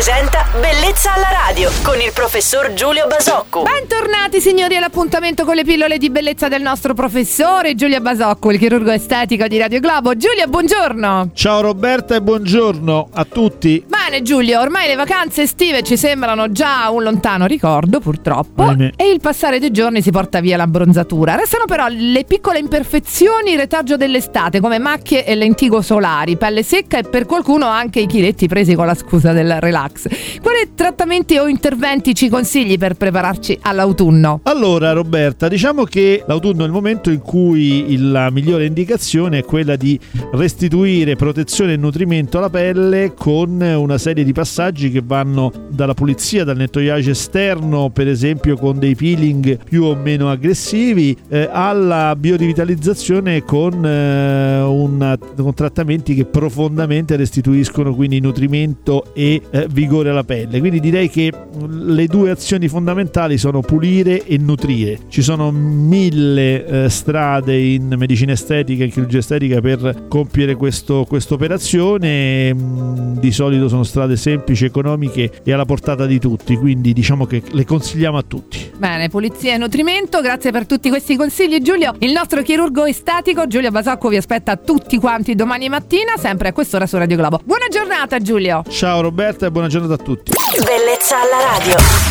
presenta Bellezza alla radio con il professor Giulio Basocco. Bentornati signori all'appuntamento con le pillole di bellezza del nostro professore Giulia Basocco, il chirurgo estetico di Radio Globo. Giulia, buongiorno. Ciao Roberta e buongiorno a tutti. Bene Giulio, ormai le vacanze estive ci sembrano già un lontano ricordo purtroppo Ahimè. e il passare dei giorni si porta via l'abbronzatura. Restano però le piccole imperfezioni retaggio dell'estate come macchie e lentigo solari, pelle secca e per qualcuno anche i chiletti presi con la scusa del relax. Quali trattamenti o interventi ci consigli per prepararci all'autunno? Allora Roberta, diciamo che l'autunno è il momento in cui la migliore indicazione è quella di restituire protezione e nutrimento alla pelle con una serie di passaggi che vanno dalla pulizia, dal nettoyage esterno, per esempio con dei peeling più o meno aggressivi, eh, alla biorivitalizzazione con, eh, un- con trattamenti che profondamente restituiscono quindi nutrimento e eh, vigore alla pelle. Quindi direi che le due azioni fondamentali sono pulire e nutrire. Ci sono mille eh, strade in medicina estetica e chirurgia estetica per compiere questa operazione. Di solito sono strade semplici, economiche e alla portata di tutti, quindi diciamo che le consigliamo a tutti. Bene, pulizia e nutrimento, grazie per tutti questi consigli Giulio. Il nostro chirurgo estatico Giulio Basacco vi aspetta tutti quanti domani mattina, sempre a quest'ora su Radio Globo. Buona giornata Giulio! Ciao Roberta e buona giornata a tutti. Bellezza alla radio.